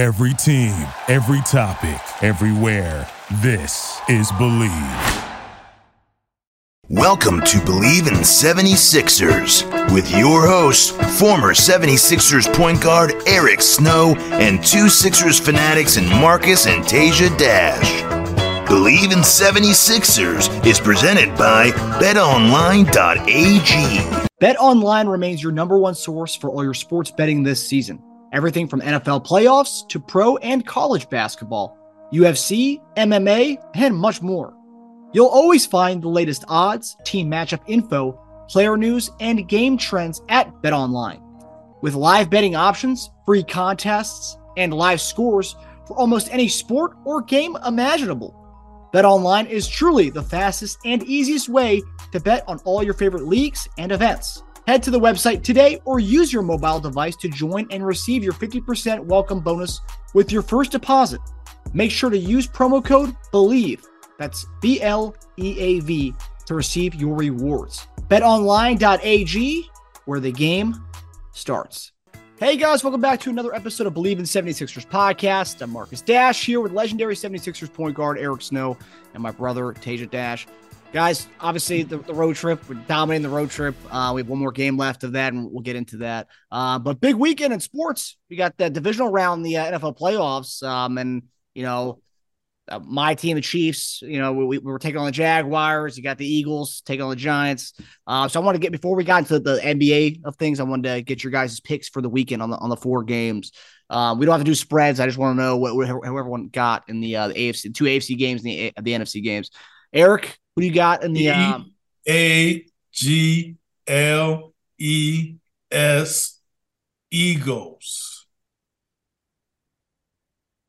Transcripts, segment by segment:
Every team, every topic, everywhere. This is Bleav. Welcome to Bleav in 76ers with your hosts, former 76ers point guard Eric Snow and two Sixers fanatics in Marcus and Tasia Dash. Bleav in 76ers is presented by betonline.ag. BetOnline remains your number one source for all your sports betting this season. Everything from NFL playoffs to pro and college basketball, UFC, MMA, and much more. You'll always find the latest odds, team matchup info, player news, and game trends at BetOnline. With live betting options, free contests, and live scores for almost any sport or game imaginable. BetOnline is truly the fastest and easiest way to bet on all your favorite leagues and events. Head to the website today or use your mobile device to join and receive your 50% welcome bonus with your first deposit. Make sure to use promo code BLEAV, that's B L E A V, to receive your rewards. BetOnline.ag, where the game starts. Hey guys, welcome back to another episode of Bleav in 76ers podcast. I'm Marcus Dash here with legendary 76ers point guard Eric Snow and my brother Tasia Dash. Guys, obviously the, the road trip, we're dominating the road trip. Uh, we have one more game left of that, and we'll get into that. Uh, but big weekend in sports. We got the divisional round, the uh, NFL playoffs, um, and you know uh, my team, the Chiefs, you know, we, we, were taking on the Jaguars. You got the Eagles taking on the Giants. Uh, so I want to get before we got into the NBA of things, I wanted to get your guys' picks for the weekend on the on the four games. Uh, we don't have to do spreads. I just want to know what, how everyone got in the, the AFC two AFC games and the the NFC games. Eric, who do you got in the E um, A G L E S Eagles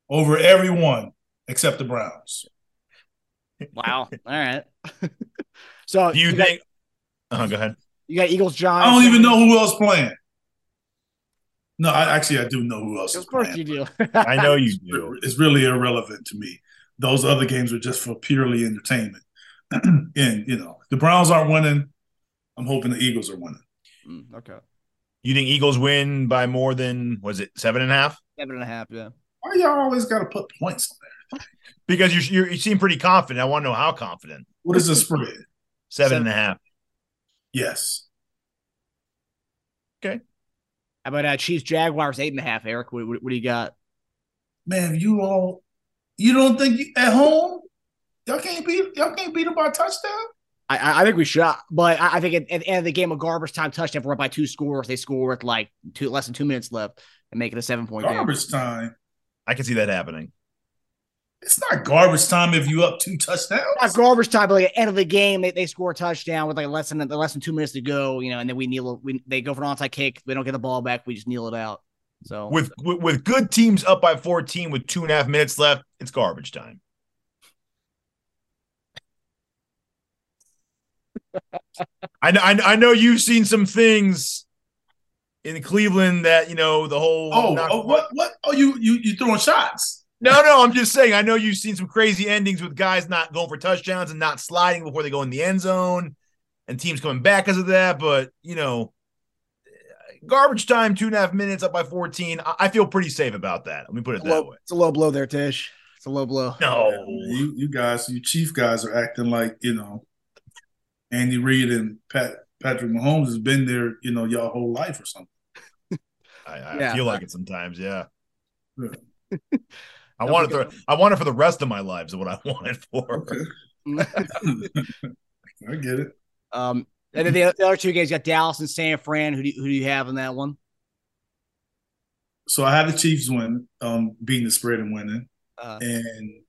over everyone except the Browns. Wow. All right. so Do you, got, think? Oh, go ahead. you got Eagles Giants? I don't even know who else playing. No, I actually I do know who else is Of course playing. you do. I know you do. It's really irrelevant to me. Those other games are just for purely entertainment. and you know, the Browns aren't winning. I'm hoping the Eagles are winning. Mm, okay. You think Eagles win by more than was it seven and a half? Seven and a half. Yeah. Why y'all always got to put points on there? Because you you you seem pretty confident. I want to know how confident. What is the spread? Seven and a half. Yes. Okay. How about uh, Chiefs Jaguars eight and a half? Eric, what, what, what do you got? man, you all, you don't think you, at home y'all can't beat y'all can't beat them by a touchdown? I- I, I think we should, but I, I think at, at the end of the game, a garbage time touchdown, if we're up by two scores, they score with like two less than two minutes left and make it a seven point game. Garbage time. I can see that happening. It's not garbage time if you up two touchdowns. Not garbage time, but like at the end of the game, they, they score a touchdown with like less than less than two minutes to go, you know, and then we kneel. We they go for an onside kick. We don't get the ball back. We just kneel it out. So With, with with good teams up by fourteen with two and a half minutes left, it's garbage time. I know, I know- I know you've seen some things in Cleveland that you know the whole. Oh, not- oh, what what? Oh, you you you throwing shots? No, no, I'm just saying. I know you've seen some crazy endings with guys not going for touchdowns and not sliding before they go in the end zone, and teams coming back because of that. But you know, garbage time, two and a half minutes up by 14. I, I feel pretty safe about that. Let me put it that low, way. it's a low blow there, Tish. It's a low blow. No, you you guys, you Chief guys are acting like you know, Andy Reid and Pat Patrick Mahomes has been there, you know, y'all whole life or something. I, I Yeah. feel like it sometimes. Yeah. Yeah. I Don't want it. For, I want it for the rest of my lives. Is what I want it for. Okay, I get it. Um, and then the, the other two games you got Dallas and San Fran. Who do you, who do you have in that one? So I had the Chiefs win, um, beating the spread and winning, Uh, and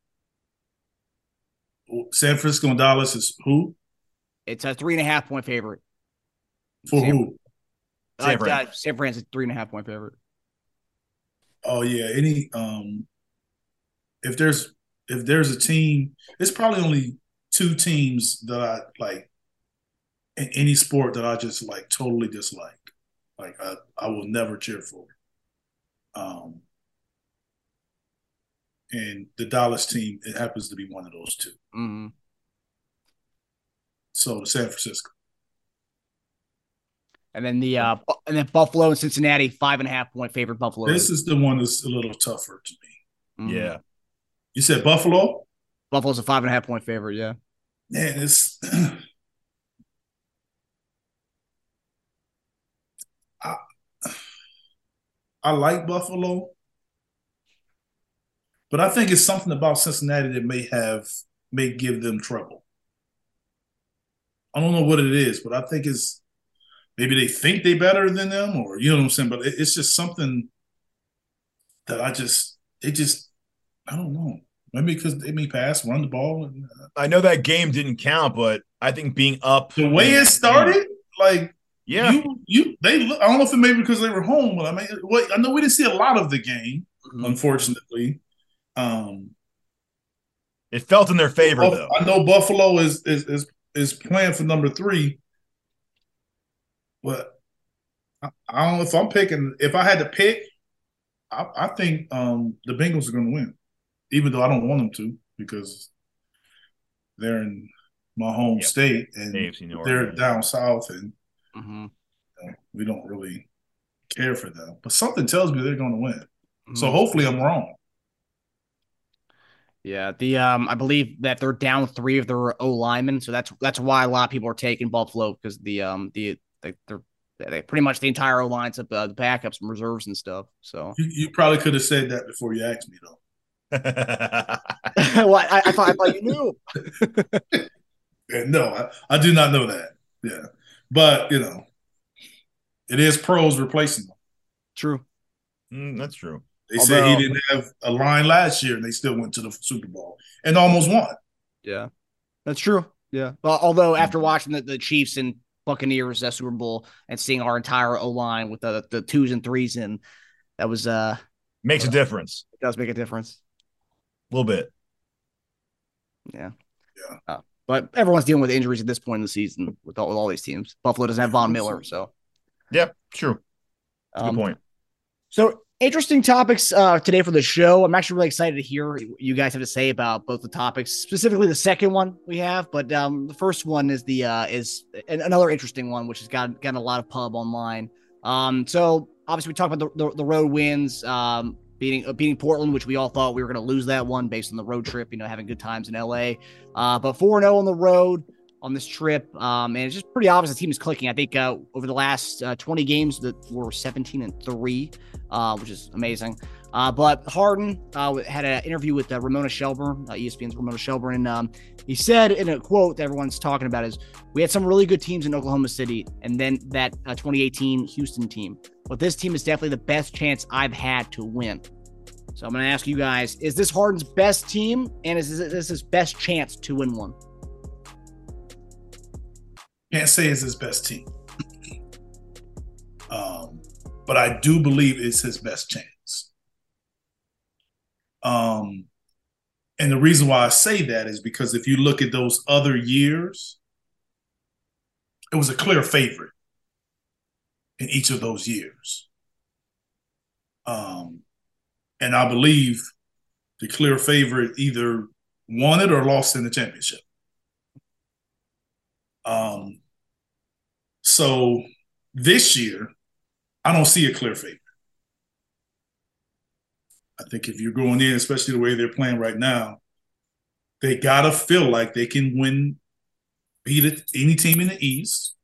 San Francisco and Dallas is who it's a three and a half point favorite. for San- who? San Uh, Fran. uh, San Fran's a three and a half point favorite. Oh yeah, any um if there's if there's a team, it's probably only two teams that I like in any sport that I just like totally dislike. Like I, I will never cheer for. Um and the Dallas team, it happens to be one of those two. hmm So the San Francisco. And then the uh, and then Buffalo and Cincinnati five and a half point favorite Buffalo. This is the one that's a little tougher to me. Mhm. Yeah. You said Buffalo? Buffalo's a five and a half point favorite. Yeah. Man, it's I, I like Buffalo, but I think it's something about Cincinnati that may have may give them trouble. I don't know what it is, but I think it's maybe they think they better than them, or you know what I'm saying. But it, it's just something that I just it just I don't know. Maybe because they may pass, run the ball, and uh, I know that game didn't count, but I think being up the way it started, like Yeah. you, you, they. look- I don't know if it may be because they were home, but I mean, I know we didn't see a lot of the game, Mhm. unfortunately. Um, It felt in their favor Buff- though. I know Buffalo is is is is playing for number three, but I, I don't know if I'm picking. If I had to pick, I, I think um, the Bengals are going to win, even though I don't want them to because they're in my home Yep. state and they're down south and Mhm. you know, we don't really care for them. But something tells me they're going to win. So Mhm. hopefully I'm wrong. Yeah, the um, I believe that they're down three of their O linemen, so that's that's why a lot of people are taking Buffalo because the um the they, they're they pretty much the entire O line's up uh, the backups and reserves and stuff. So You, you probably could have said that before you asked me though. well, I, I thought I thought you knew. And no, I, I do not know that. Yeah. But, you know, it is pros replacing them. True. Mm, that's true. They said he didn't have a line last year and they still went to the Super Bowl and almost won. Yeah, that's true. Yeah. Well, although after watching the, the Chiefs and Buccaneers that Super Bowl and seeing our entire O line with the the twos and threes in, that was uh Makes a difference. it does make a difference. A little bit. Yeah. Yeah. Uh, but everyone's dealing with injuries at this point in the season with all, with all these teams. Buffalo doesn't have Von Miller, so Yep, true. Um, good point. So interesting topics uh, today for the show. I'm actually really excited to hear what you guys have to say about both the topics, specifically the second one we have. But um, the first one is the uh, is an- another interesting one, which has got gotten a lot of pub online. Um, so obviously we talked about the, the, the road wins, um, beating uh, beating Portland, which we all thought we were going to lose that one based on the road trip. You know, having good times in LA, uh, but four zero on the road on this trip. Um, and it's just pretty obvious the team is clicking. I think uh, over the last uh, 20 games that were 17 and three, uh, which is amazing. Uh, but Harden uh, had an interview with uh, Ramona Shelburne, ESPN's Ramona Shelburne, and um, he said in a quote that everyone's talking about is, "We had some really good teams in Oklahoma City, and then that uh, 2018 Houston team. But this team is definitely the best chance I've had to win." So I'm going to ask you guys: Is this Harden's best team, and is this his best chance to win one? Can't say it's his best team. um, but I do believe it's his best chance. Um, and the reason why I say that is because if you look at those other years, it was a clear favorite in each of those years. Um, and I believe the clear favorite either won it or lost in the championship. Um, so this year, I don't see a clear favorite. I think if you're going in, especially the way they're playing right now, they gotta feel like they can win, beat any team in the East.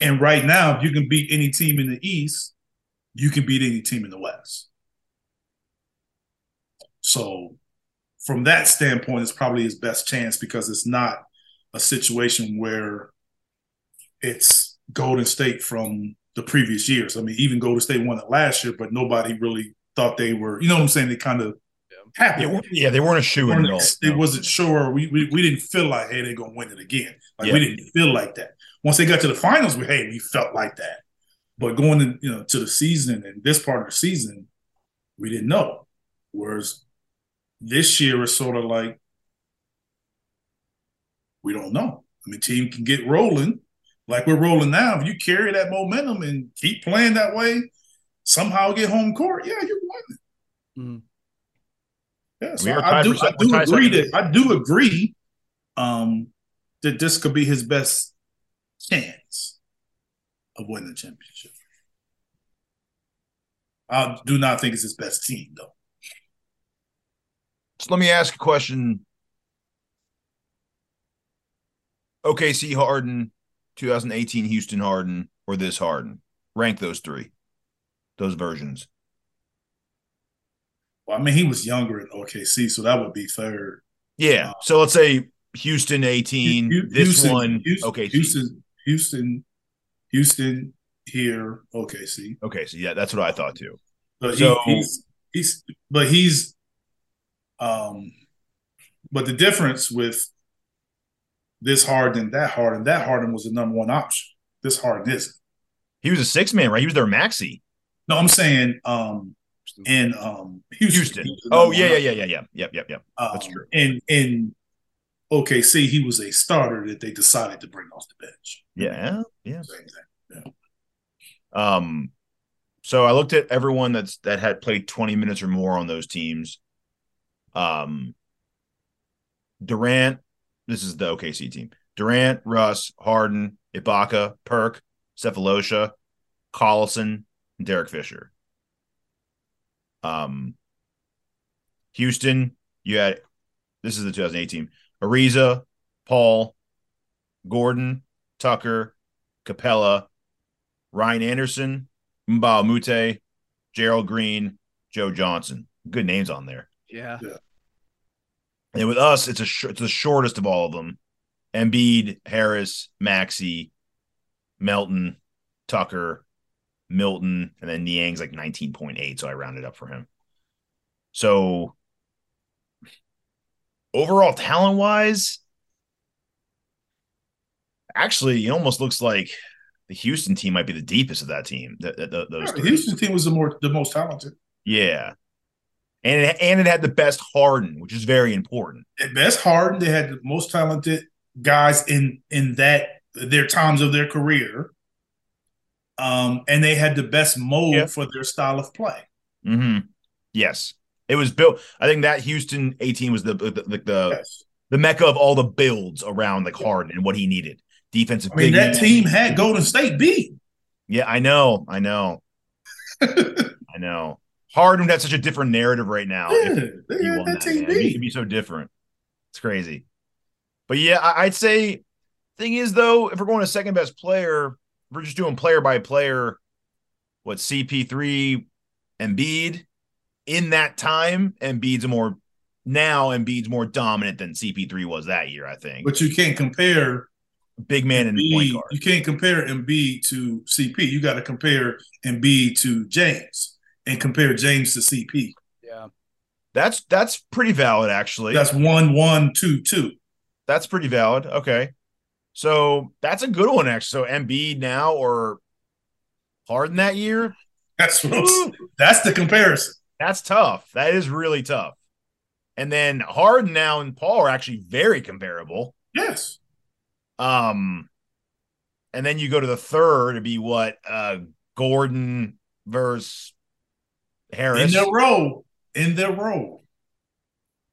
And right now, if you can beat any team in the East, you can beat any team in the West. So, from that standpoint, it's probably his best chance because it's not a situation where it's Golden State from the previous years. I mean, even Golden State won it last year, but nobody really thought they were, you know what I'm saying? They kind of happy. Yeah, they weren't a shoe in all. It wasn't sure. We, we we didn't feel like, hey, they're gonna win it again. Like Yeah. we didn't feel like that. Once they got to the finals, we hey, we felt like that. But going in, you know, to the season and this part of the season, we didn't know. Whereas this year is sort of like we don't know. I mean, team can get rolling like we're rolling now. If you carry that momentum and keep playing that way, somehow get home court, yeah, you're winning. Mhm. Yeah, so We I, do, I do agree that I do agree um, that this could be his best chance. of winning the championship. I do not think it's his best team though. So let me ask a question. OKC Harden, 2018 Houston Harden, or this Harden? Rank those three, those versions. Well, I mean, he was younger in OKC, so that would be third. Yeah. So let's say Houston 18, Hu- this one, Houston, OKC. Houston, Houston, Houston here, OKC. Okay, so yeah, that's what I thought too. But he, he's he's but he's um but the difference with this Harden and that Harden, that Harden was the number one option. This Harden isn't. He was a six man, right? He was their Maxey. No, I'm saying um in um Houston. Houston. he was the Oh yeah, yeah, yeah, yeah, yeah. Yep, yep, yep. Um, That's true. In in OKC, he was a starter that they decided to bring off the bench. Yeah, yeah. Same thing. Um, so I looked at everyone that's that had played 20 minutes or more on those teams. Um, Durant, this is the OKC team. Durant, Russ, Harden, Ibaka, Perk, Sefolosha, Collison, and Derek Fisher. Um, Houston, you had this is the 2018 Ariza, Paul, Gordon, Tucker, Capela, Ryan Anderson, Mbah a Moute, Gerald Green, Joe Johnson. Good names on there. Yeah. And with us, it's a sh- it's the shortest of all of them. Embiid, Harris, Maxey, Melton, Tucker, Milton, and then Niang's like 19.8. So I rounded up for him. So overall talent wise, actually, it almost looks like the Houston team might be the deepest of that team. Th- th- th- those Yeah, the. Houston team was the more the most talented. Yeah. And it, and it had the best Harden, which is very important. At best Harden, they had the most talented guys in in that their times of their career. Um, and they had the best mold Yeah. for their style of play. Mm-hmm. Yes. It was built. I think that Houston 18 was the the, the, the, Yes. the mecca of all the builds around like Harden and what he needed. Defensive I mean, that team had Golden State beat. Yeah, I know. I know. I know. Harden would have such a different narrative right now. Yeah, if he won that that, team man. He could be so different. It's crazy. But yeah, I, I'd say thing is though, if we're going to second best player, we're just doing player by player. What CP3 Embiid in that time, Embiid's more now Embiid's more dominant than CP3 was that year, I think. But you can't compare Big man and point Embiid. guard. You can't compare Embiid to CP. You got to compare Embiid to James and compare James to CP. Yeah. That's that's pretty valid actually. That's one, one, two, two. That's pretty valid. Okay. So that's a good one, actually. So Embiid now or Harden that year? That's That's the comparison. That's tough. That is really tough. And then Harden now and Paul are actually very comparable. Yes. Um, and then you go to the third to be what uh Gordon versus In their role. In their role.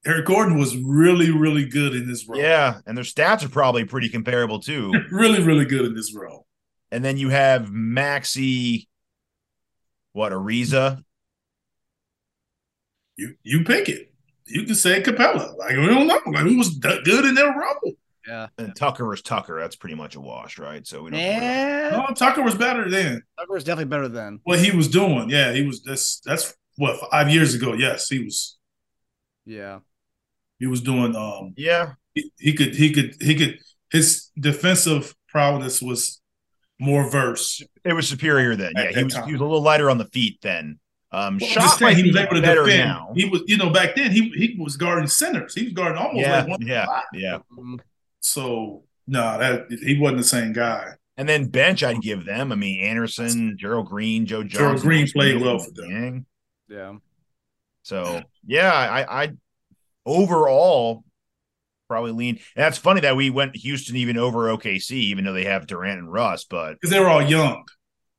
Eric Gordon was really, really good in this role. Yeah, and their stats are probably pretty comparable too. Really, really good in this role. and then you have Maxey, what Ariza, You you pick it. You can say Capela. Like we don't know. Like who was good in their role. Yeah. and Tucker is Tucker. That's pretty much a wash, right? So we don't. worry about- Yeah. No, Tucker was better then. Tucker was definitely better than. What he was doing. Yeah, he was that's that's what five years ago. Yes, he was Yeah. he was doing um Yeah, he, he could he could he could his defensive prowess was more verse. it was superior then. Yeah, he was time. he was a little lighter on the feet then. Um, Well, shot saying might he was able to better defend. now. He was, you know, back then he he was guarding centers. He was guarding almost Yeah, like one. yeah, five. yeah. So no, that he wasn't the same guy. And then bench, I'd give them. I mean, Anderson, Gerald Green, Joe Johnson. Gerald Green played Milton, well for them. Yang. Yeah. So yeah, I, I overall probably lean. And that's funny that we went Houston even over OKC, even though they have Durant and Russ. But Because they were all young.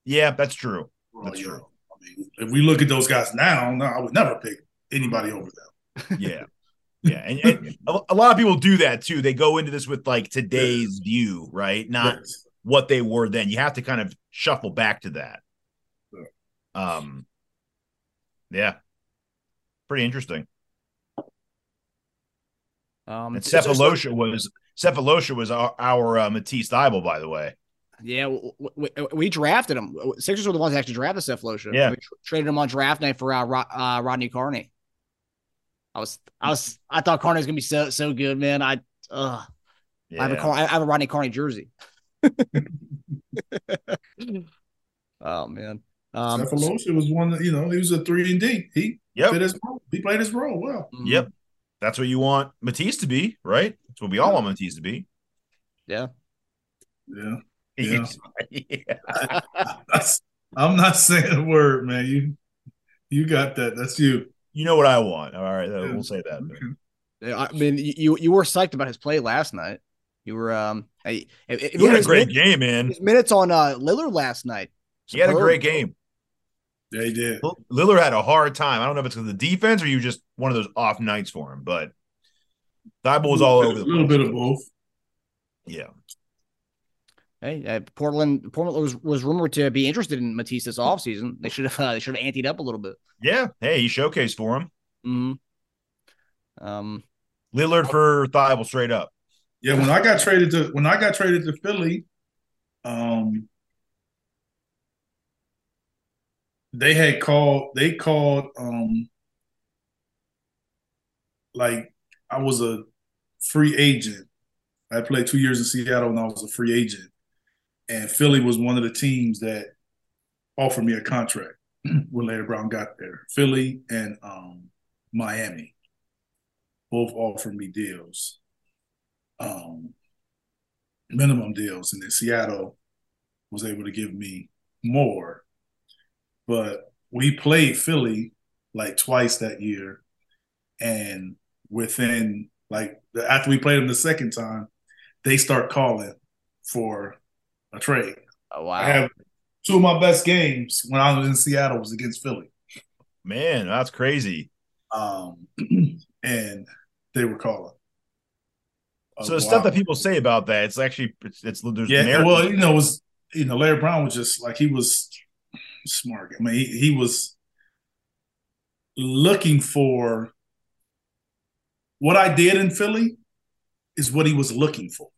yeah, that's true. They were all That's young. true. I mean, if we look at those guys now, no, I would never pick anybody over them. Yeah. Yeah, and, and a, a lot of people do that too. They go into this with like today's view, right? Not Yes. what they were then. You have to kind of shuffle back to that. Um, yeah, pretty interesting. Um, And Sefolosha was Sefolosha was our, our uh, Matisse Thybulle, by the way. Yeah, w- w- w- we drafted him. Sixers were the ones that actually drafted Sefolosha. Yeah. we tr- traded him on draft night for uh, Ro- uh, Rodney Carney. I was, I was, I thought Carney was gonna be so so good, man. I, uh, I have a Car- I have a Rodney Carney jersey. oh man, um, Sefolosha was one that you know he was a three and D. He Yep. fit his role. He played his role well. mhm. Yep. That's what you want Matisse to be, right? That's what we all want Matisse to be. yeah. Yeah, Yeah. yeah. That's, I'm not saying a word, man. You you got that. That's you. You know what I want. All right, uh, Yeah. we'll say that. Okay. I mean, you you were psyched about his play last night. You were um, I, if, if He you had a great min- game, man. His minutes on uh Lillard last night. He had a great game. Yeah, he did. Lillard had a hard time. I don't know if it's because of the defense or you just one of those off nights for him, but Thybulle was all over the A little place. bit of both. Yeah. Hey, uh, Portland Portland was, was rumored to be interested in Matisse this offseason. They should have uh, they should have anteed up a little bit. Yeah. Hey, he showcased for him. Mm-hmm. Um, Lillard for Thybulle straight up. Yeah, when I got traded to when I got traded to Philly, um, they had called. They called. Um, like I was a free agent. I played two years in Seattle, and I was a free agent. And Philly was one of the teams that offered me a contract when Larry Brown got there. Philly and um, Miami both offered me deals um, minimum deals, and then Seattle was able to give me more. But we played Philly like twice that year, and within like after we played them the second time, they start calling for a trade. oh wow. I have two of my best games when I was in Seattle was against Philly, Man, that's crazy. um, and they were calling. So Uh, the stuff that people say about that, it's actually it's, it's there's Yeah, merit- well, you know, it was you know, Larry Brown was just like he was smart. I mean, he, he was looking for what I did in Philly is what he was looking for.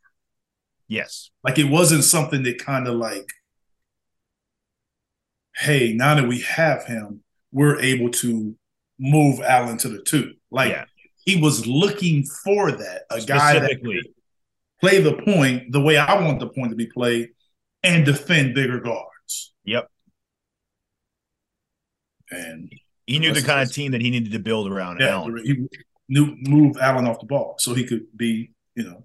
Yes. Like it wasn't something that kind of like, hey, now that we have him, we're able to move Allen to the two. Like yeah. he was looking for that, a guy that play the point the way I want the point to be played and defend bigger guards. Yep. And He knew the kind of team that he needed to build around yeah, Allen. he knew move Allen off the ball so he could be, you know,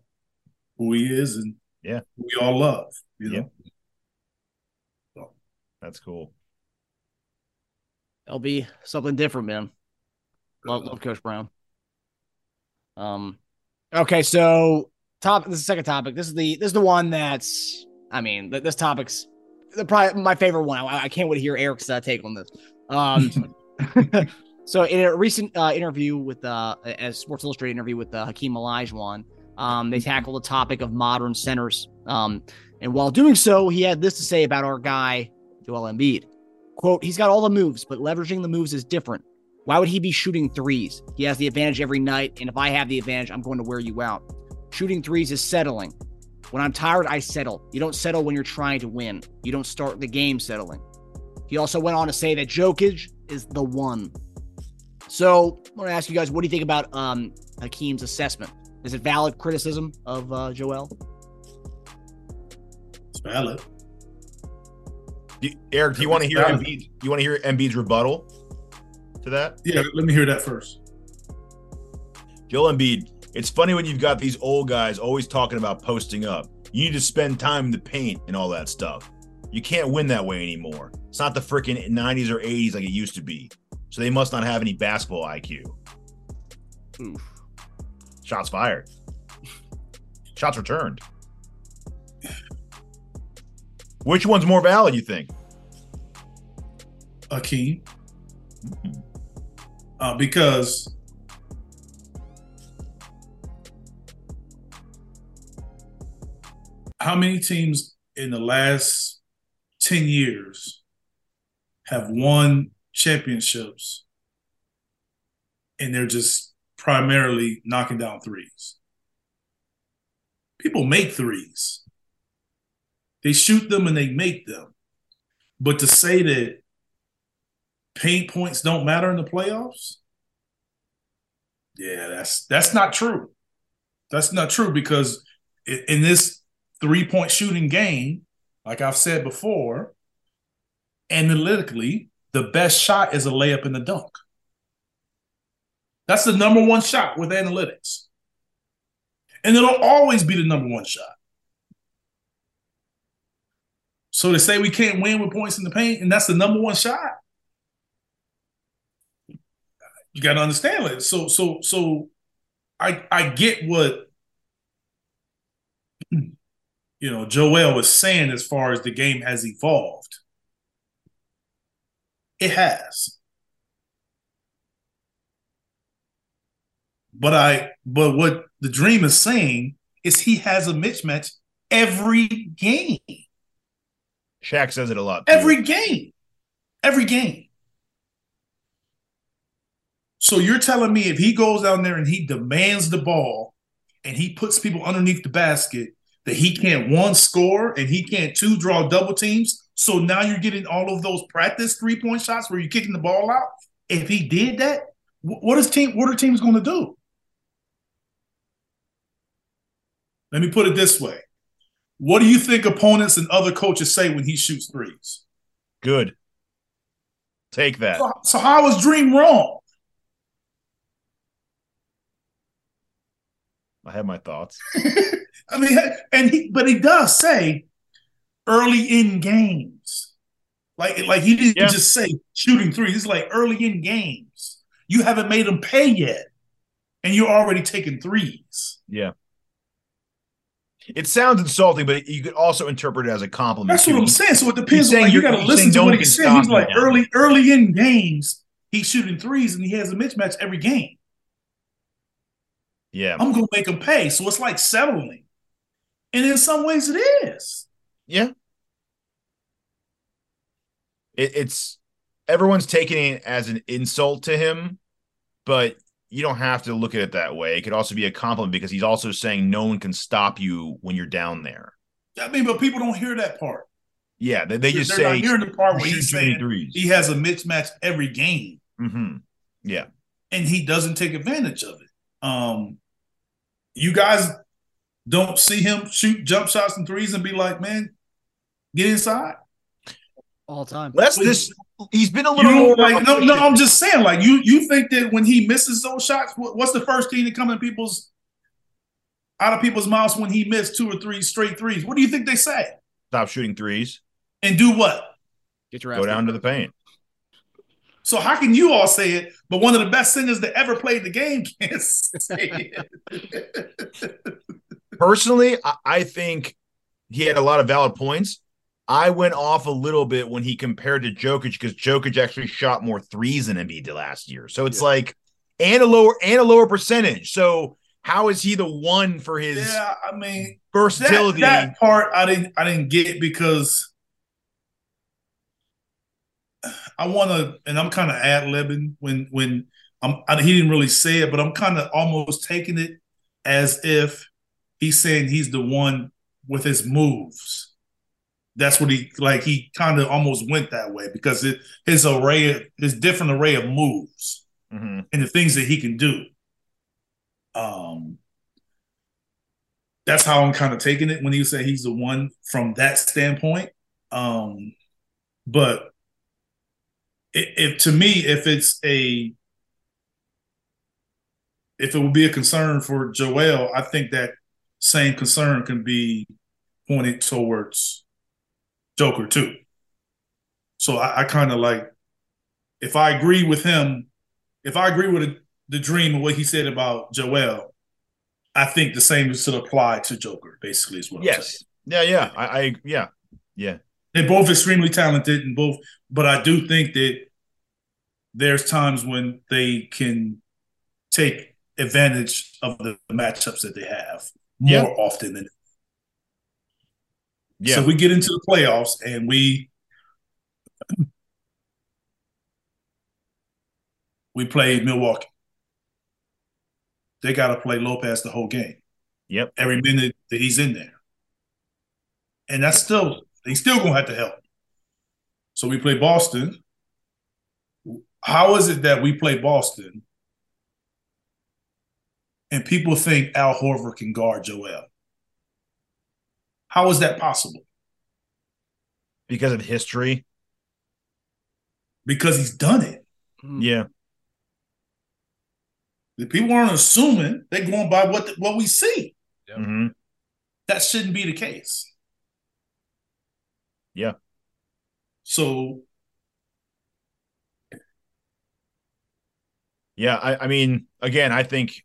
who he is and Yeah. we all love. You know, That's cool. That'll be something different, man. Love, love Coach Brown. Um, okay, so top. This is the second topic. This is the this is the one that's. I mean, this topic's the probably my favorite one. I, I can't wait to hear Eric's uh, take on this. Um, so in a recent uh, interview with uh, a Sports Illustrated interview with uh, Hakeem Olajuwon, um, they tackle the topic of modern centers. Um, and while doing so, he had this to say about our guy Joel Embiid. Quote, he's got all the moves, but leveraging the moves is different. Why would he be shooting threes? He has the advantage every night, and if I have the advantage, I'm going to wear you out. Shooting threes is settling. When I'm tired, I settle. You don't settle when you're trying to win. You don't start the game settling. He also went on to say that Jokic is the one. So I want to ask you guys, what do you think about um, Hakeem's assessment? Is it valid criticism of uh, Joel? it's valid. Do- Eric, do you want to hear Valid. Embiid? You want to hear Embiid's rebuttal to that? Yeah, let me hear that first. Joel Embiid, it's funny when you've got these old guys always talking about posting up. You need to spend time in the paint and all that stuff. You can't win that way anymore. It's not the freaking 90s or 80s like it used to be. So they must not have any basketball IQ. Oof. Shots fired. Shots returned. Which one's more valid, you think? Akeem. Uh, because how many teams in the last 10 years have won championships and they're just primarily knocking down threes. People make threes. They shoot them and they make them. But to say that paint points don't matter in the playoffs, yeah, that's that's not true. That's not true because in this three point shooting game, like I've said before, analytically, the best shot is a layup in the dunk. That's the number one shot with analytics. And it'll always be the number one shot. So to say we can't win with points in the paint and that's the number one shot, you got to understand it. So so so I I get what you know Joel was saying as far as the game has evolved. It has. But I but what the dream is saying is he has a mismatch every game. Shaq says it a lot. Too. Every game. Every game. So you're telling me if he goes down there and he demands the ball and he puts people underneath the basket, that he can't one score and he can't two draw double teams. So now you're getting all of those practice three point shots where you're kicking the ball out. If he did that, what is team? What are teams going to do? Let me put it this way: What do you think opponents and other coaches say when he shoots threes? Good. Take that. So, so how is Dream wrong? I have my thoughts. I mean, and he, but he does say early in games, like like he didn't yeah. just say shooting threes. It's like early in games. You haven't made them pay yet, and you're already taking threes. Yeah. It sounds insulting, but you could also interpret it as a compliment. That's what I'm saying. So it depends on like, you got to listen to what he said. He's like early, early in games, he's shooting threes and he has a mismatch every game. Yeah. I'm gonna make him pay. So it's like settling. And in some ways it is. Yeah. It, it's everyone's taking it as an insult to him, but you don't have to look at it that way. It could also be a compliment because he's also saying no one can stop you when you're down there. I mean, but people don't hear that part. Yeah, they, they just They're say not hearing the part where he's saying threes. he has a mismatch every game. Mm-hmm. Yeah, and he doesn't take advantage of it. Um, you guys don't see him shoot jump shots and threes and be like, man, get inside all time. Less this he's been a little more like no, no. I'm just saying, like you, you think that when he misses those shots, what's the first thing that come in people's out of people's mouths when he missed two or three straight threes? What do you think they say? Stop shooting threes and do what? Get your go down to the paint. So how can you all say it, but one of the best singers that ever played the game can't say it? Personally, I think he had a lot of valid points. I went off a little bit when he compared to Jokic because Jokic actually shot more threes than Embiid did last year. So it's yeah. like and a lower and a lower percentage. So how is he the one for his yeah, I mean versatility? That, that part I didn't I didn't get because I want to, and I'm kind of ad libbing when when I'm. I, he didn't really say it, but I'm kind of almost taking it as if he's saying he's the one with his moves that's what he like. He kind of almost went that way because it, his array, of, his different array of moves mm-hmm. and the things that he can do. Um, that's how I'm kind of taking it when you say he's the one from that standpoint. Um, but if to me, if it's a if it would be a concern for Joel, I think that same concern can be pointed towards Joker too. So I, I kind of like if I agree with him, if I agree with the dream and what he said about Joel, I think the same should apply to Joker. Basically, is what yes. I'm saying. Yeah, yeah, I, I yeah, yeah. They're both extremely talented and both, but I do think that there's times when they can take advantage of the matchups that they have more yeah. often than Yeah. So we get into the playoffs and we we played Milwaukee. They got to play Lopez the whole game. Yep. Every minute that he's in there, and that's still he's still gonna have to help. So we play Boston. How is it that we play Boston and people think Al Horford can guard Joel? How is that possible? because of history. Because he's done it. Yeah. The people aren't assuming they're going by what the, what we see. hmm That shouldn't be the case. Yeah. So Yeah. I, I mean, again, I think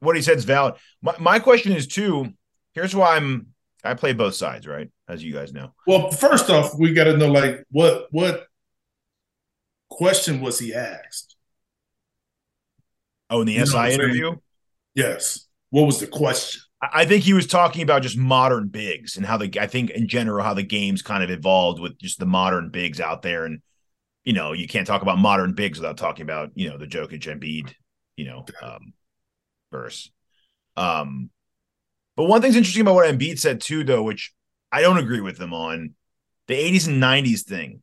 what he said is valid. My, my question is too. Here's why I'm. I play both sides, right? As you guys know. Well, first off, we got to know like what what question was he asked? Oh, in the You SI interview, Yes. What was the question? I think he was talking about just modern bigs and how the. I think in general how the game's kind of evolved with just the modern bigs out there, and you know you can't talk about modern bigs without talking about you know the Jokic Embiid, you know, um, verse. Um, but one thing's interesting about what Embiid said too, though, which I don't agree with him on the 80s and 90s thing.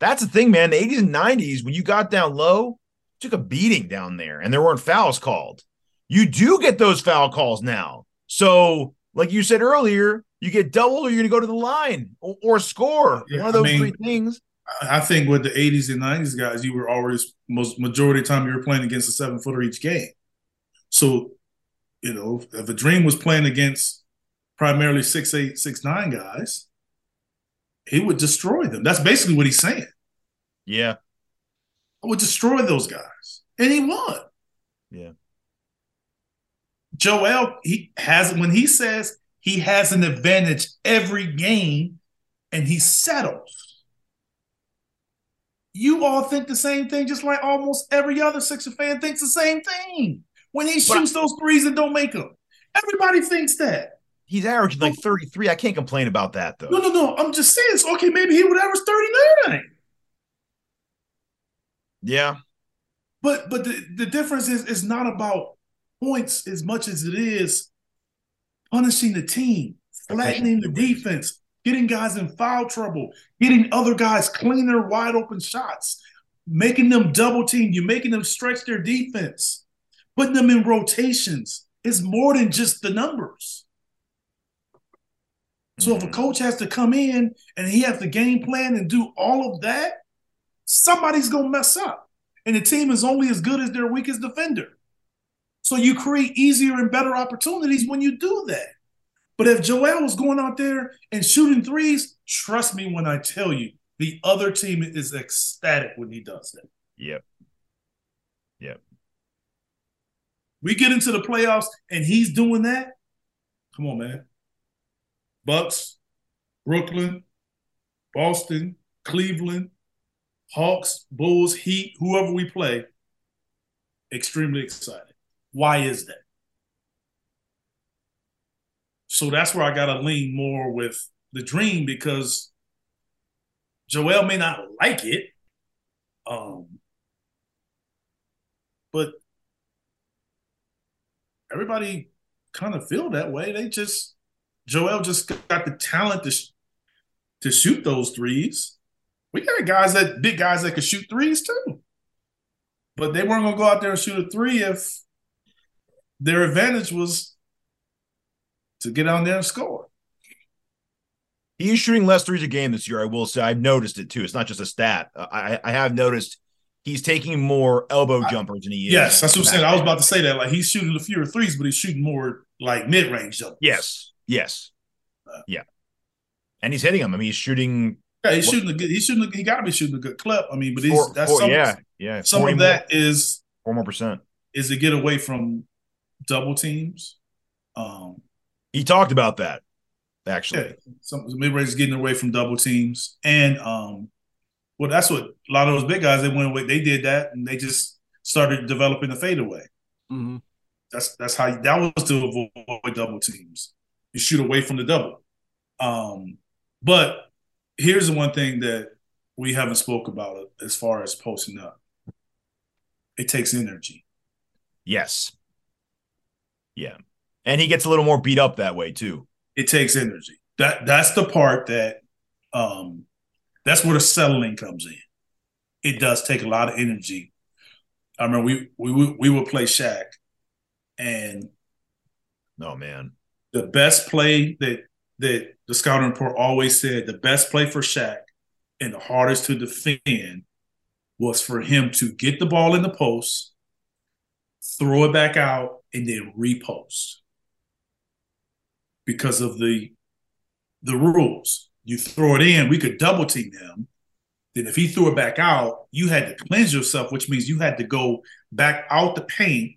That's the thing, man. The 80s and 90s, when you got down low, took a beating down there and there weren't fouls called. You do get those foul calls now. So, like you said earlier, you get doubled or you're going to go to the line or, or score. Yeah, One of I those mean- three things. I I think with the 80s and 90s guys, you were always most majority of the time you were playing against a seven footer each game. So, you know, if a dream was playing against primarily six eight, six nine guys, he would destroy them. That's basically what he's saying. Yeah. I would destroy those guys. And he won. Yeah. Joel, he has when he says he has an advantage every game and he settles. You all think the same thing, just like almost every other Sixer fan thinks the same thing. When he But I- shoots those threes and don't make them, everybody thinks that. He's averaging like 33. I can't complain about that, though. No, no, no. I'm just saying. So, okay, maybe he would average 39. Yeah. But but the, the difference is it's not about points as much as it is punishing the team, flattening the defense, getting guys in foul trouble, getting other guys cleaner, wide open shots, making them double team, you making them stretch their defense, putting them in rotations. is more than just the numbers. So if a mm-hmm. coach has to come in and he has to game plan and do all of that, somebody's gonna mess up. And the team is only as good as their weakest defender. So you create easier and better opportunities when you do that. But if Joel was going out there and shooting threes, trust me when I tell you, the other team is ecstatic when he does that. Yep. Yep. We get into the playoffs and he's doing that. Come on, man. Bucks, Brooklyn, Boston, Cleveland, Hawks, Bulls, Heat, whoever we play, extremely excited. Why is that? So that's where I got to lean more with the dream because Joel may not like it. Um, but everybody kind of feel that way. They just Joel just got the talent to sh- to shoot those threes. We got guys that big guys that could shoot threes too, but they weren't gonna go out there and shoot a three if their advantage was to get on there and score. He's shooting less threes a game this year. I will say I've noticed it too. It's not just a stat. I I have noticed he's taking more elbow jumpers than he is. Yes, that's what I'm saying. I was about to say that. Like he's shooting a fewer threes, but he's shooting more like mid range jumpers. Yes. Yes. Yeah. And he's hitting them. I mean, he's shooting. Yeah, he's shooting a good. He's shooting. A, he got to be shooting a good clip. I mean, but he's Four, that's four, some, yeah, yeah. some 40 of more- that is four more percent. is to get away from double teams. Um, He talked about that actually. yeah, some mid range is getting away from double teams, and um, well, that's what a lot of those big guys they went away. They did that, and they just started developing the fadeaway. Mm-hmm. That's that's how that was to avoid double teams. You shoot away from the double. Um, But here's the one thing that we haven't spoke about as far as posting up. It takes energy. Yes. Yeah. And he gets a little more beat up that way too. It takes energy. That that's the part that um that's where the settling comes in. It does take a lot of energy. I mean, we we we would play Shaq and oh man. The best play that that the scouting report always said the best play for Shaq and the hardest to defend was for him to get the ball in the post, throw it back out, and then repost. Because of the the rules. You throw it in, we could double team him. Then if he threw it back out, you had to cleanse yourself, which means you had to go back out the paint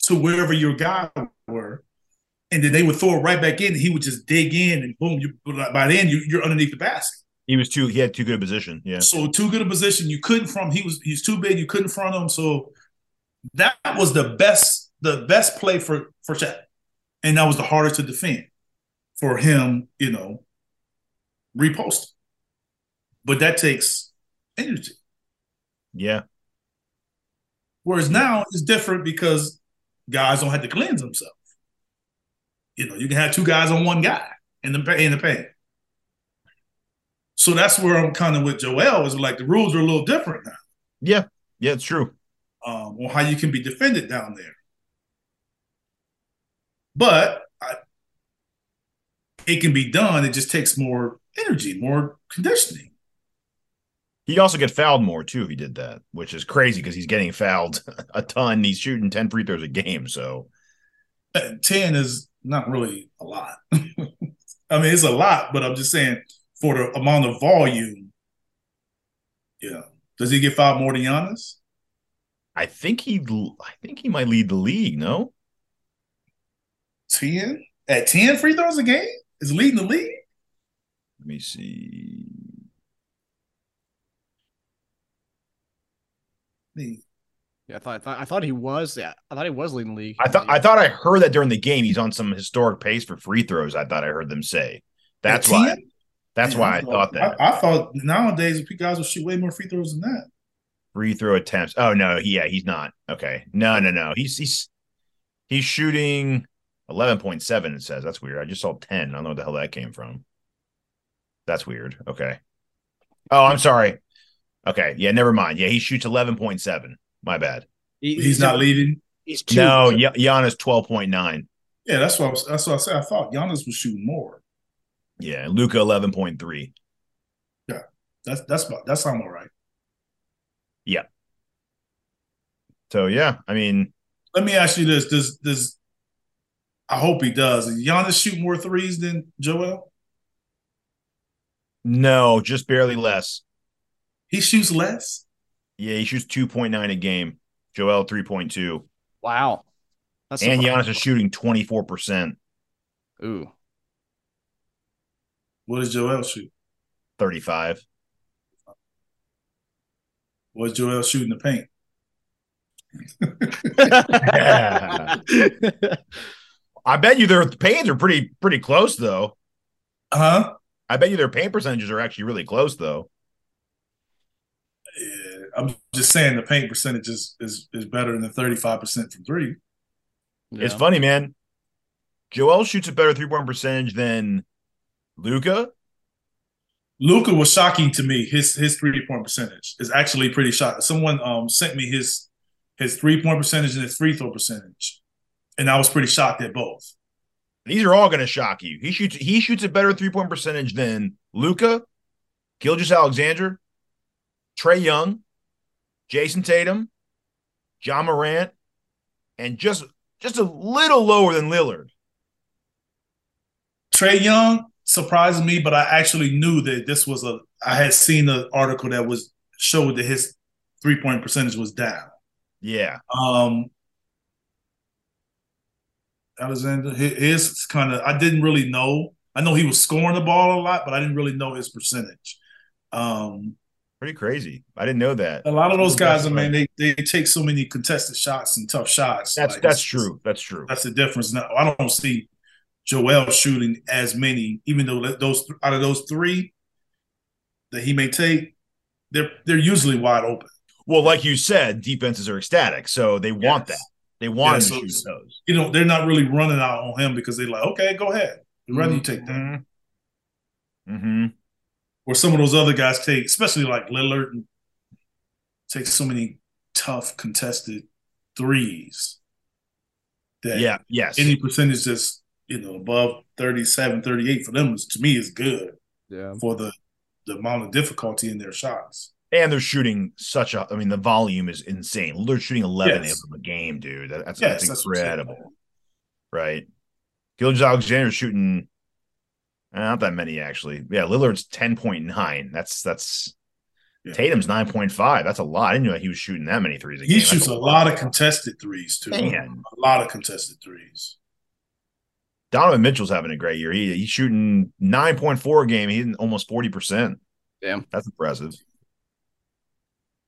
to wherever your guy were. And then they would throw it right back in, and he would just dig in, and boom! You by then you, you're underneath the basket. He was too. He had too good a position. Yeah. So too good a position. You couldn't front. He was. He's too big. You couldn't front him. So that was the best. The best play for for Shaq, and that was the hardest to defend for him. You know, repost. But that takes energy. Yeah. Whereas now it's different because guys don't have to cleanse themselves. You know, you can have two guys on one guy in the in the paint. So that's where I'm kind of with Joel is like the rules are a little different now. Yeah, yeah, it's true. Um, on how you can be defended down there. But I, it can be done. It just takes more energy, more conditioning. He also get fouled more too. If he did that, which is crazy because he's getting fouled a ton. He's shooting ten free throws a game, so uh, ten is not really a lot. I mean, it's a lot, but I'm just saying for the amount of volume. Yeah. Does he get fouled more than Giannis? I think he I think he might lead the league, no? 10? At 10 free throws a game? Is leading the league? Let me see. Yeah, I thought, I thought I thought he was. Yeah, I thought he was leading the league. I thought I thought I heard that during the game. He's on some historic pace for free throws. I thought I heard them say. That's why. That's Man, why I, I, thought that. I, I, thought nowadays guys will shoot way more free throws than that. Free throw attempts. Oh no, yeah, he's not. Okay. No, no, no. He's he's he's shooting eleven point seven, it says. That's weird. I just saw 10. I don't know what the hell that came from. That's weird. Okay. Oh, I'm sorry. Okay. Yeah, never mind. Yeah, he shoots 11.7. My bad. He, he's, he's, not leading. He's two. No, y- Giannis 12.9. Yeah, that's what I was, that's what I said. I thought Giannis was shooting more. Yeah, Luka eleven point three. Yeah, that's that's that's sound all right. Yeah. So yeah, I mean, let me ask you this: Does does I hope he does? Does Giannis shoot more threes than Joel? No, just barely less. He shoots less. Yeah, he shoots two point nine a game. Joel three point two. Wow. That's and Giannis is shooting twenty four percent. Ooh. What does Joel shoot? 35. What's Joel shooting the paint? I bet you their paints are pretty pretty close though. Huh? I bet you their paint percentages are actually really close though. I'm just saying the paint percentage is is, is better than the 35% from three. Yeah. It's funny, man. Joel shoots a better three point percentage than Luka. Luka was shocking to me. His his three point percentage is actually pretty shocking. Someone um sent me his his three point percentage and his free throw percentage, and I was pretty shocked at both. These are all going to shock you. He shoots he shoots a better three point percentage than Luka, Gilgeous-Alexander, Trae Young, Jayson Tatum, Ja Morant, and just just a little lower than Lillard. Trae Young surprised me, but I actually knew that this was a. I had seen an article that was showed that his three point percentage was down. Yeah. Um. Alexander, his kind of. I didn't really know. I know he was scoring the ball a lot, but I didn't really know his percentage. Um. Pretty crazy. I didn't know that. A lot of those guys, I mean, they they take so many contested shots and tough shots. That's like, that's true. That's true. That's the difference. Now I don't see Joel shooting as many, even though those out of those three that he may take, they're they're usually wide open. Well, like you said, defenses are ecstatic, so they want that. They want Yeah, him so to shoot those. You know, they're not really running out on him because they're like, okay, go ahead. I'd rather you take that. Mm-hmm. Or some of those other guys take, especially like Lillard, and take so many tough contested threes that Yeah. Yes. any percentage that's you know above 37 38 for them is to me is good Yeah. for the the amount of difficulty in their shots and they're shooting such a. I mean, the volume is insane. They're shooting eleven Yes. of them a game, dude. That- that's, Yes, that's that's what I'm saying. incredible, right? Gilgeous-Alexander's shooting eh, not that many actually. Yeah, Lillard's ten point nine. That's that's Yeah. Tatum's nine point five. That's a lot. I didn't know he was shooting that many threes. A he game. shoots That's a lot of contested threes too Man. a lot of contested threes Donovan Mitchell's having a great year. He, he's shooting nine point four a game. He's almost forty percent. Yeah. that's impressive.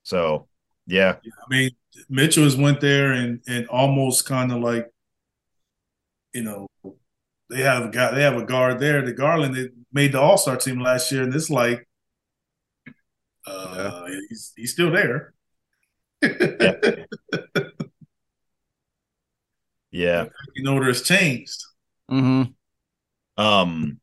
So, yeah, i mean mitchell has went there and and almost kind of like you know they have a guy they have a guard there the garland that made the all-star team last year and it's like uh he's, he's still there. Yeah. you know has changed. Mm-hmm. Um,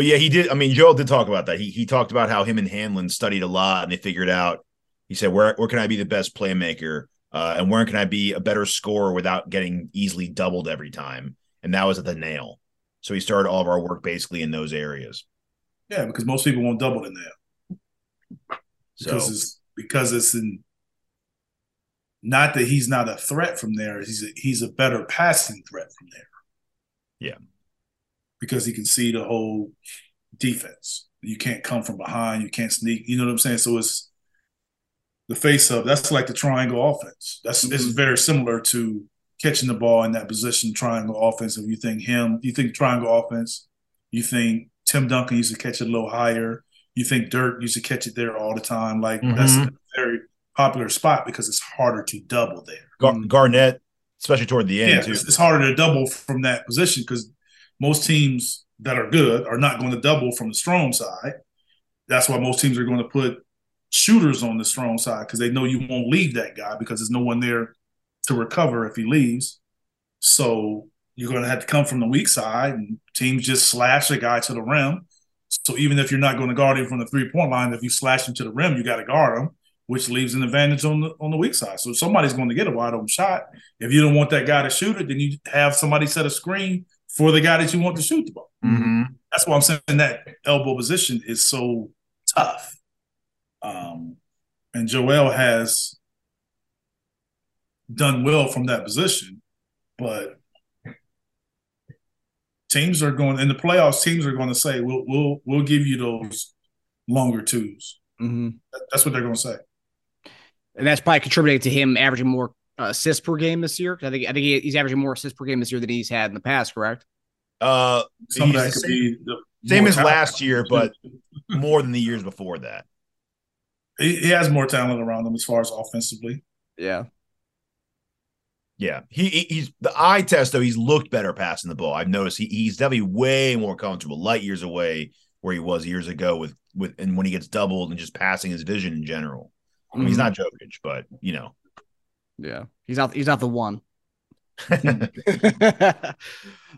but yeah, he did. I mean, Joel did talk about that. He he talked about how him and Hanlen studied a lot, and they figured out. He said, "Where where can I be the best playmaker, uh, and where can I be a better scorer without getting easily doubled every time?" And that was at the nail. So he started all of our work basically in those areas. yeah because most people won't double in there So because it's because it's in not that he's not a threat from there he's a, he's a better passing threat from there Yeah. Because he can see the whole defense you can't come from behind you can't sneak you know what i'm saying so it's the face up that's like the triangle offense that's it's Mhm. very similar to catching the ball in that position triangle offense if you think him you think triangle offense you think tim duncan used to catch it a little higher you think Dirk used to catch it there all the time. Like that's a very popular spot because it's harder to double there. Gar- Garnett, especially toward the end Yeah, too. it's, it's harder to double from that position because most teams that are good are not going to double from the strong side. That's why most teams are going to put shooters on the strong side because they know you won't leave that guy because there's no one there to recover if he leaves. So you're going to have to come from the weak side, and teams just slash a guy to the rim. So even if you're not going to guard him from the three point line, if you slash him to the rim, you got to guard him, which leaves an advantage on the on the weak side. So somebody's going to get a wide open shot. If you don't want that guy to shoot it, then you have somebody set a screen for the guy that you want to shoot the ball. Mhm. That's why I'm saying that elbow position is so tough. Um, and Joel has done well from that position, but teams are going in the playoffs. Teams are going to say, "We'll we'll we'll give you those longer twos." Mm-hmm. That's what they're going to say. And that's probably contributing to him averaging more assists per game this year? I think I think he- he's averaging more assists per game this year than he's had in the past. Correct? Uh, Some he's the could the same as last year, but more than the years before that. he, he has more talent around him as far as offensively. Yeah. Yeah, he he- he's the eye test though. He's looked better passing the ball. I've noticed he, he's definitely way more comfortable, light years away where he was years ago with with and when he gets doubled and just passing his vision in general. I mean, he's not Jokic, but you know, Yeah. He's not. He's not the one.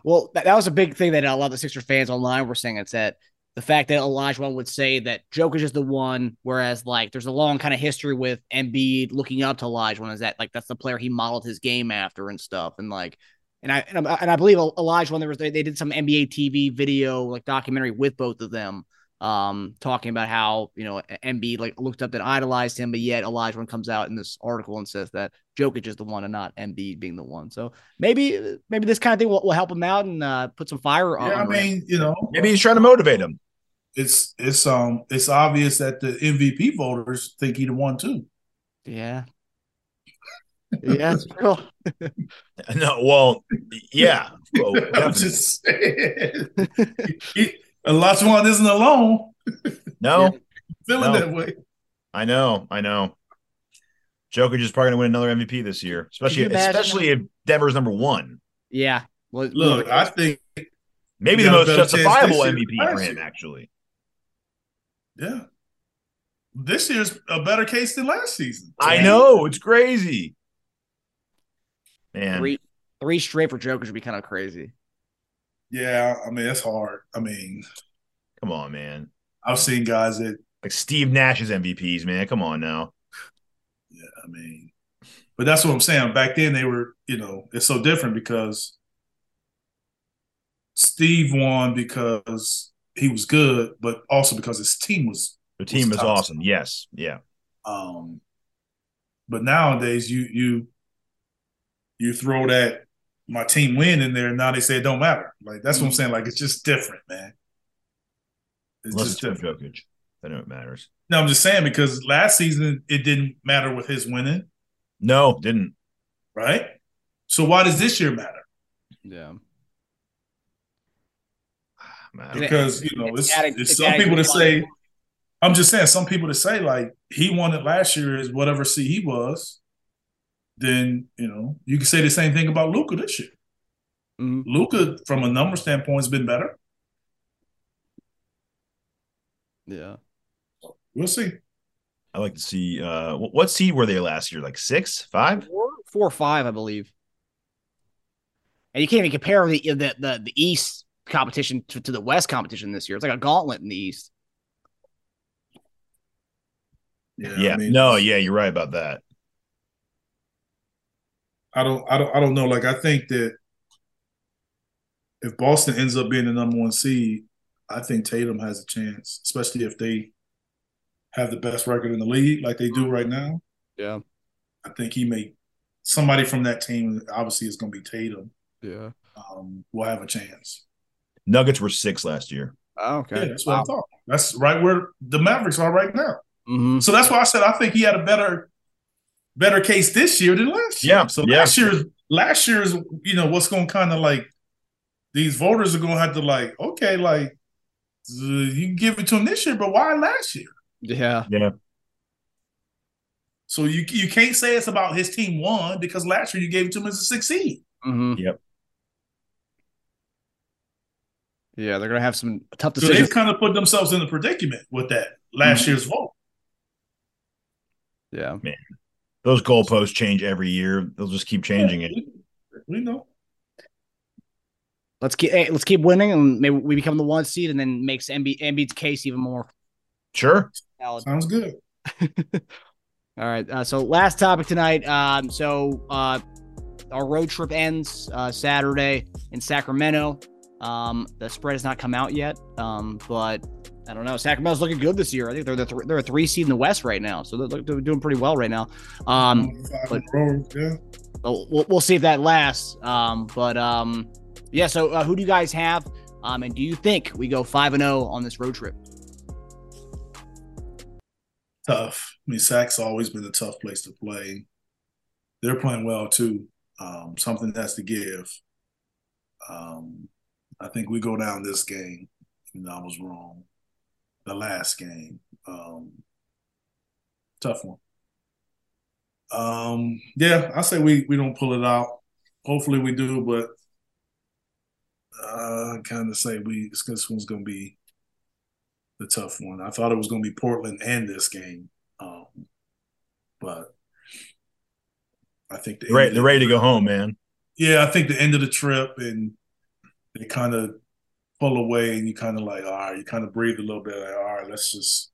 well, that, that was a big thing that a lot of the Sixer fans online were saying. It's that the fact that Olajuwon would say that Jokic is the one, whereas like there's a long kind of history with Embiid looking up to Olajuwon. Is that like that's the player he modeled his game after and stuff, and like. And I, and I and I believe Olajuwon there was they, they did some NBA TV video like documentary with both of them, um, talking about how you know Embiid like looked up and idolized him, but yet Olajuwon comes out in this article and says that Jokic is the one and not Embiid being the one. So maybe maybe this kind of thing will, will help him out and uh, put some fire on. Yeah, I on him. mean, you know, maybe he's trying to motivate him. it's it's um it's obvious that the MVP voters think he the one too. yeah, yeah, true. No, well, yeah, well, I'm just saying. he, Olajuwon isn't alone no, feeling No. that way. I know, I know. Jokic just probably going to win another MVP this year, especially Could you imagine- especially if Denver's number one. Yeah, Look, I think maybe the most justifiable MVP for him, year. actually. yeah. This year's a better case than last season. I know it's crazy, man. three three straight for Jokic would be kind of crazy. Yeah, I mean it's hard. I mean, Come on, man. I've seen guys that Like Steve Nash's MVPs, man. Come on now. Yeah, I mean, but that's what I'm saying. Back then, they were, you know, it's so different because Steve won because he was good, but also because his team was. The team was tough. awesome. Yes, yeah. Um, but nowadays, you you you throw that my team win in there, and now they say it don't matter. Like that's what I'm mm-hmm. saying. Like it's just different, man. It's Unless just it's for different. Jokic, then it matters. No, I'm just saying because last season it didn't matter with his winning, No, didn't. right? So why does this year matter? Yeah. Man, because you know It's it's, it's it's some people to that say i'm just saying some people to say like he won it last year is whatever seed he was then you know you can say the same thing about Luka this year Mhm. Luka from a number standpoint has been better Yeah. we'll see I like to see uh what, what seed were they last year? Like six, five? Four, four or five, I believe. And you can't even compare the the the, the East competition to, to the West competition this year. It's like a gauntlet in the East. Yeah. I mean, no, yeah, you're right about that. I don't I don't I don't know like I think that if Boston ends up being the number one seed I think Tatum has a chance especially if they have the best record in the league like they do right now Yeah. I think he may somebody from that team obviously is going to be Tatum. Yeah. Um, will have a chance. Nuggets were six last year. Oh, okay. Yeah, that's what I thought. That's right where the Mavericks are right now. hmm So that's why I said I think he had a better better case this year than last year. Yeah, So yeah. last year's last year's you know what's going to kind of like these voters are going to have to like okay like uh, you can give it to him this year, but why last year? Yeah. Yeah. So you you can't say it's about his team won because last year you gave it to him as a six seed. hmm Yep. Yeah. They're gonna have some tough So decisions. they've kind of put themselves in a predicament with that last Mhm. year's vote. yeah. Those goalposts change every year. They'll just keep changing it. We, we know. Let's keep hey, let's keep winning, and maybe we become the one seed, and then makes Embiid, Embiid's case even more Sure. valid. Sounds good. All right. Uh, so last topic tonight. Um, so uh, our road trip ends uh, Saturday in Sacramento. Um, the spread has not come out yet, um, but I don't know. Sacramento's looking good this year. I think they're the th- they're a three seed in the West right now, so they're, they're doing pretty well right now. Um, but- in a row, yeah. we'll, we'll see if that lasts. Um, but um, yeah. So uh, who do you guys have? Um, and do you think we go five and zero on this road trip? Tough. I mean, Sac's always been a tough place to play. They're playing well too. Um, something has to give. Um, I think we go down this game. Know, I was wrong. The last game. Um, tough one. Um, yeah, I say we we don't pull it out. Hopefully we do, but uh, I kind of say we this one's going to be the tough one. I thought it was going to be Portland and this game, um, but I think the They're they're ready to go home, man. Yeah, I think the end of the trip and they kind of pull away, and you kind of like, all right, you kind of breathe a little bit, like, all right, let's just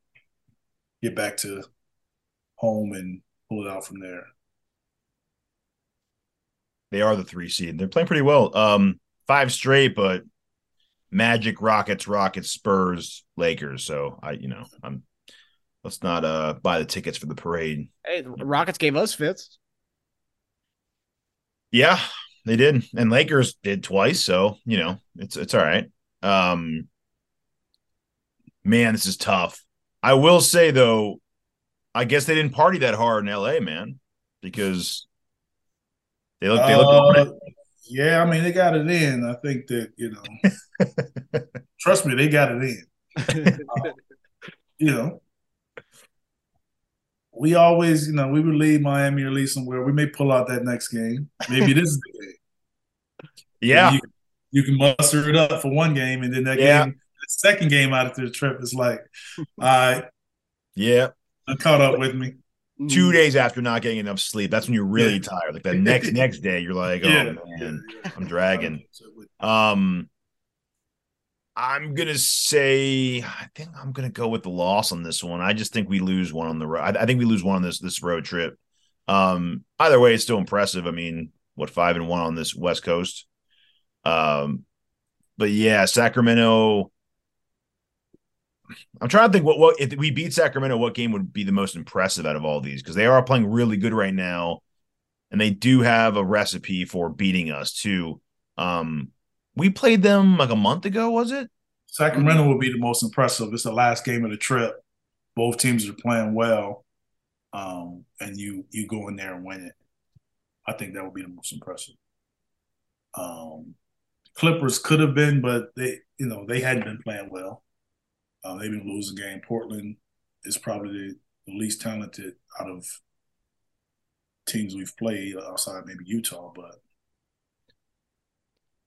get back to home and pull it out from there. They are the three seed. They're playing pretty well. Um, five straight, but Magic, Rockets, Rockets, Spurs, Lakers. So I, you know, I'm let's not uh buy the tickets for the parade. Hey, the Rockets gave us fits. Yeah, they did. And Lakers did twice, so you know, it's it's all right. Um man, this is tough. I will say though, I guess they didn't party that hard in LA, man, because they look they look Uh, yeah, I mean, they got it in. I think that, you know, trust me, they got it in. You know, we always, you know, we would leave Miami or leave somewhere. We may pull out that next game. Maybe this is the game. Yeah. You, you, can muster it up for one game, and then that yeah. game, the second game out of the trip is like, right, yeah, I caught up with me. Two days after not getting enough sleep, that's when you're really yeah. tired. Like the next next day, you're like, oh yeah. man, I'm dragging. Um, I'm gonna say I think I'm gonna go with the loss on this one. I just think we lose one on the road. I, I think we lose one on this this road trip. Um, either way, it's still impressive. I mean, what five and one on this West Coast. Um, but yeah, Sacramento. I'm trying to think what what if we beat Sacramento, what game would be the most impressive out of all these? Because they are playing really good right now, and they do have a recipe for beating us too. Um, we played them like a month ago, was it? Sacramento will be the most impressive. It's the last game of the trip. Both teams are playing well, um, and you you go in there and win it. I think that would be the most impressive. Um, Clippers could have been, but they you know they hadn't been playing well. Uh, they've been losing game. Portland is probably the, the least talented out of teams we've played outside maybe Utah, but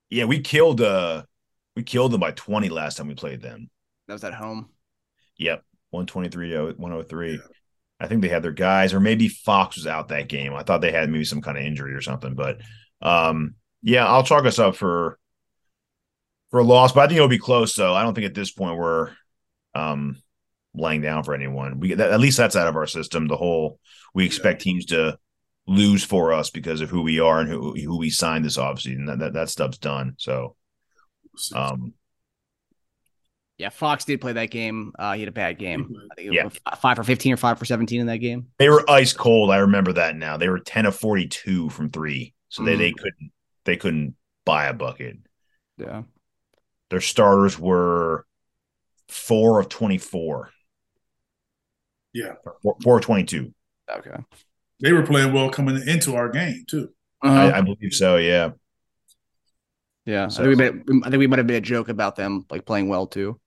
yeah, we killed uh we killed them by 20 last time we played them. That was at home. Yep. 123 103. Yeah. I think they had their guys, or maybe Fox was out that game. I thought they had maybe some kind of injury or something. But um, yeah, I'll chalk us up for for a loss, but I think it'll be close. So I don't think at this point we're um laying down for anyone. We at least that's out of our system. The whole we expect teams to lose for us because of who we are and who who we signed this offseason. That, that that stuff's done. So, um, yeah, Fox did play that game. Uh, he had a bad game. I think yeah. five for fifteen or five for seventeen in that game. They were ice cold. I remember that now. They were ten of forty two from three, so mm. they they couldn't they couldn't buy a bucket. Yeah, their starters were four of twenty four. Yeah, four, four of twenty two. Okay they were playing well coming into our game too. Uh-huh. I, I, believe so. Yeah. Yeah, so, I think we made, I think we might have made a joke about them like playing well too.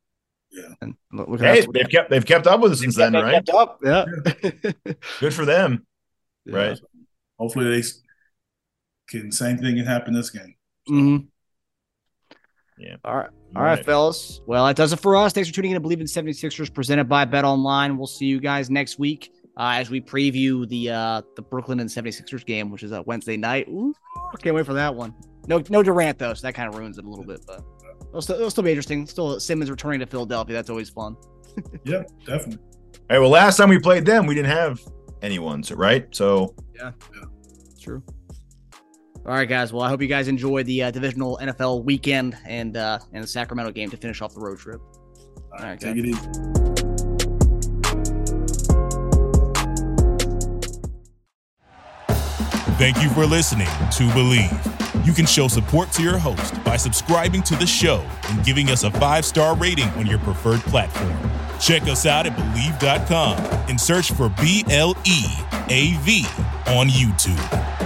Yeah. And look, hey, they've kept they've kept up with us since then, right? Kept up. Yeah. yeah. Good for them. Yeah. Right. Hopefully they can same thing can happen this game. So. Mm-hmm. Yeah. All right. All right, right, fellas. Well, that does it for us. Thanks for tuning in to Bleav in 76ers presented by Bet Online. We'll see you guys next week uh, as we preview the uh, the Brooklyn and 76ers game, which is a Wednesday night. Ooh, can't wait for that one. No, no Durant though, so that kind of ruins it a little bit, but it'll still, it'll still be interesting. Still, Simmons returning to Philadelphia. That's always fun. yeah, definitely. All right. Well, last time we played them, we didn't have anyone, so right? So yeah, yeah. true. All right, guys. Well, I hope you guys enjoy the uh, divisional NFL weekend and uh, and the Sacramento game to finish off the road trip. All right, take guys. it easy. Thank you for listening to Bleav. You can show support to your host by subscribing to the show and giving us a five star rating on your preferred platform. Check us out at Bleav.com and search for B L E A V on YouTube.